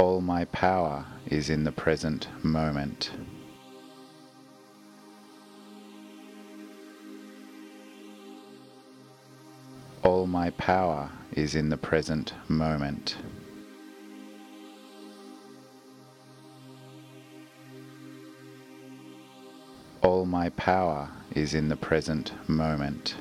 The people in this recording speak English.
All my power is in the present moment. All my power is in the present moment. All my power is in the present moment.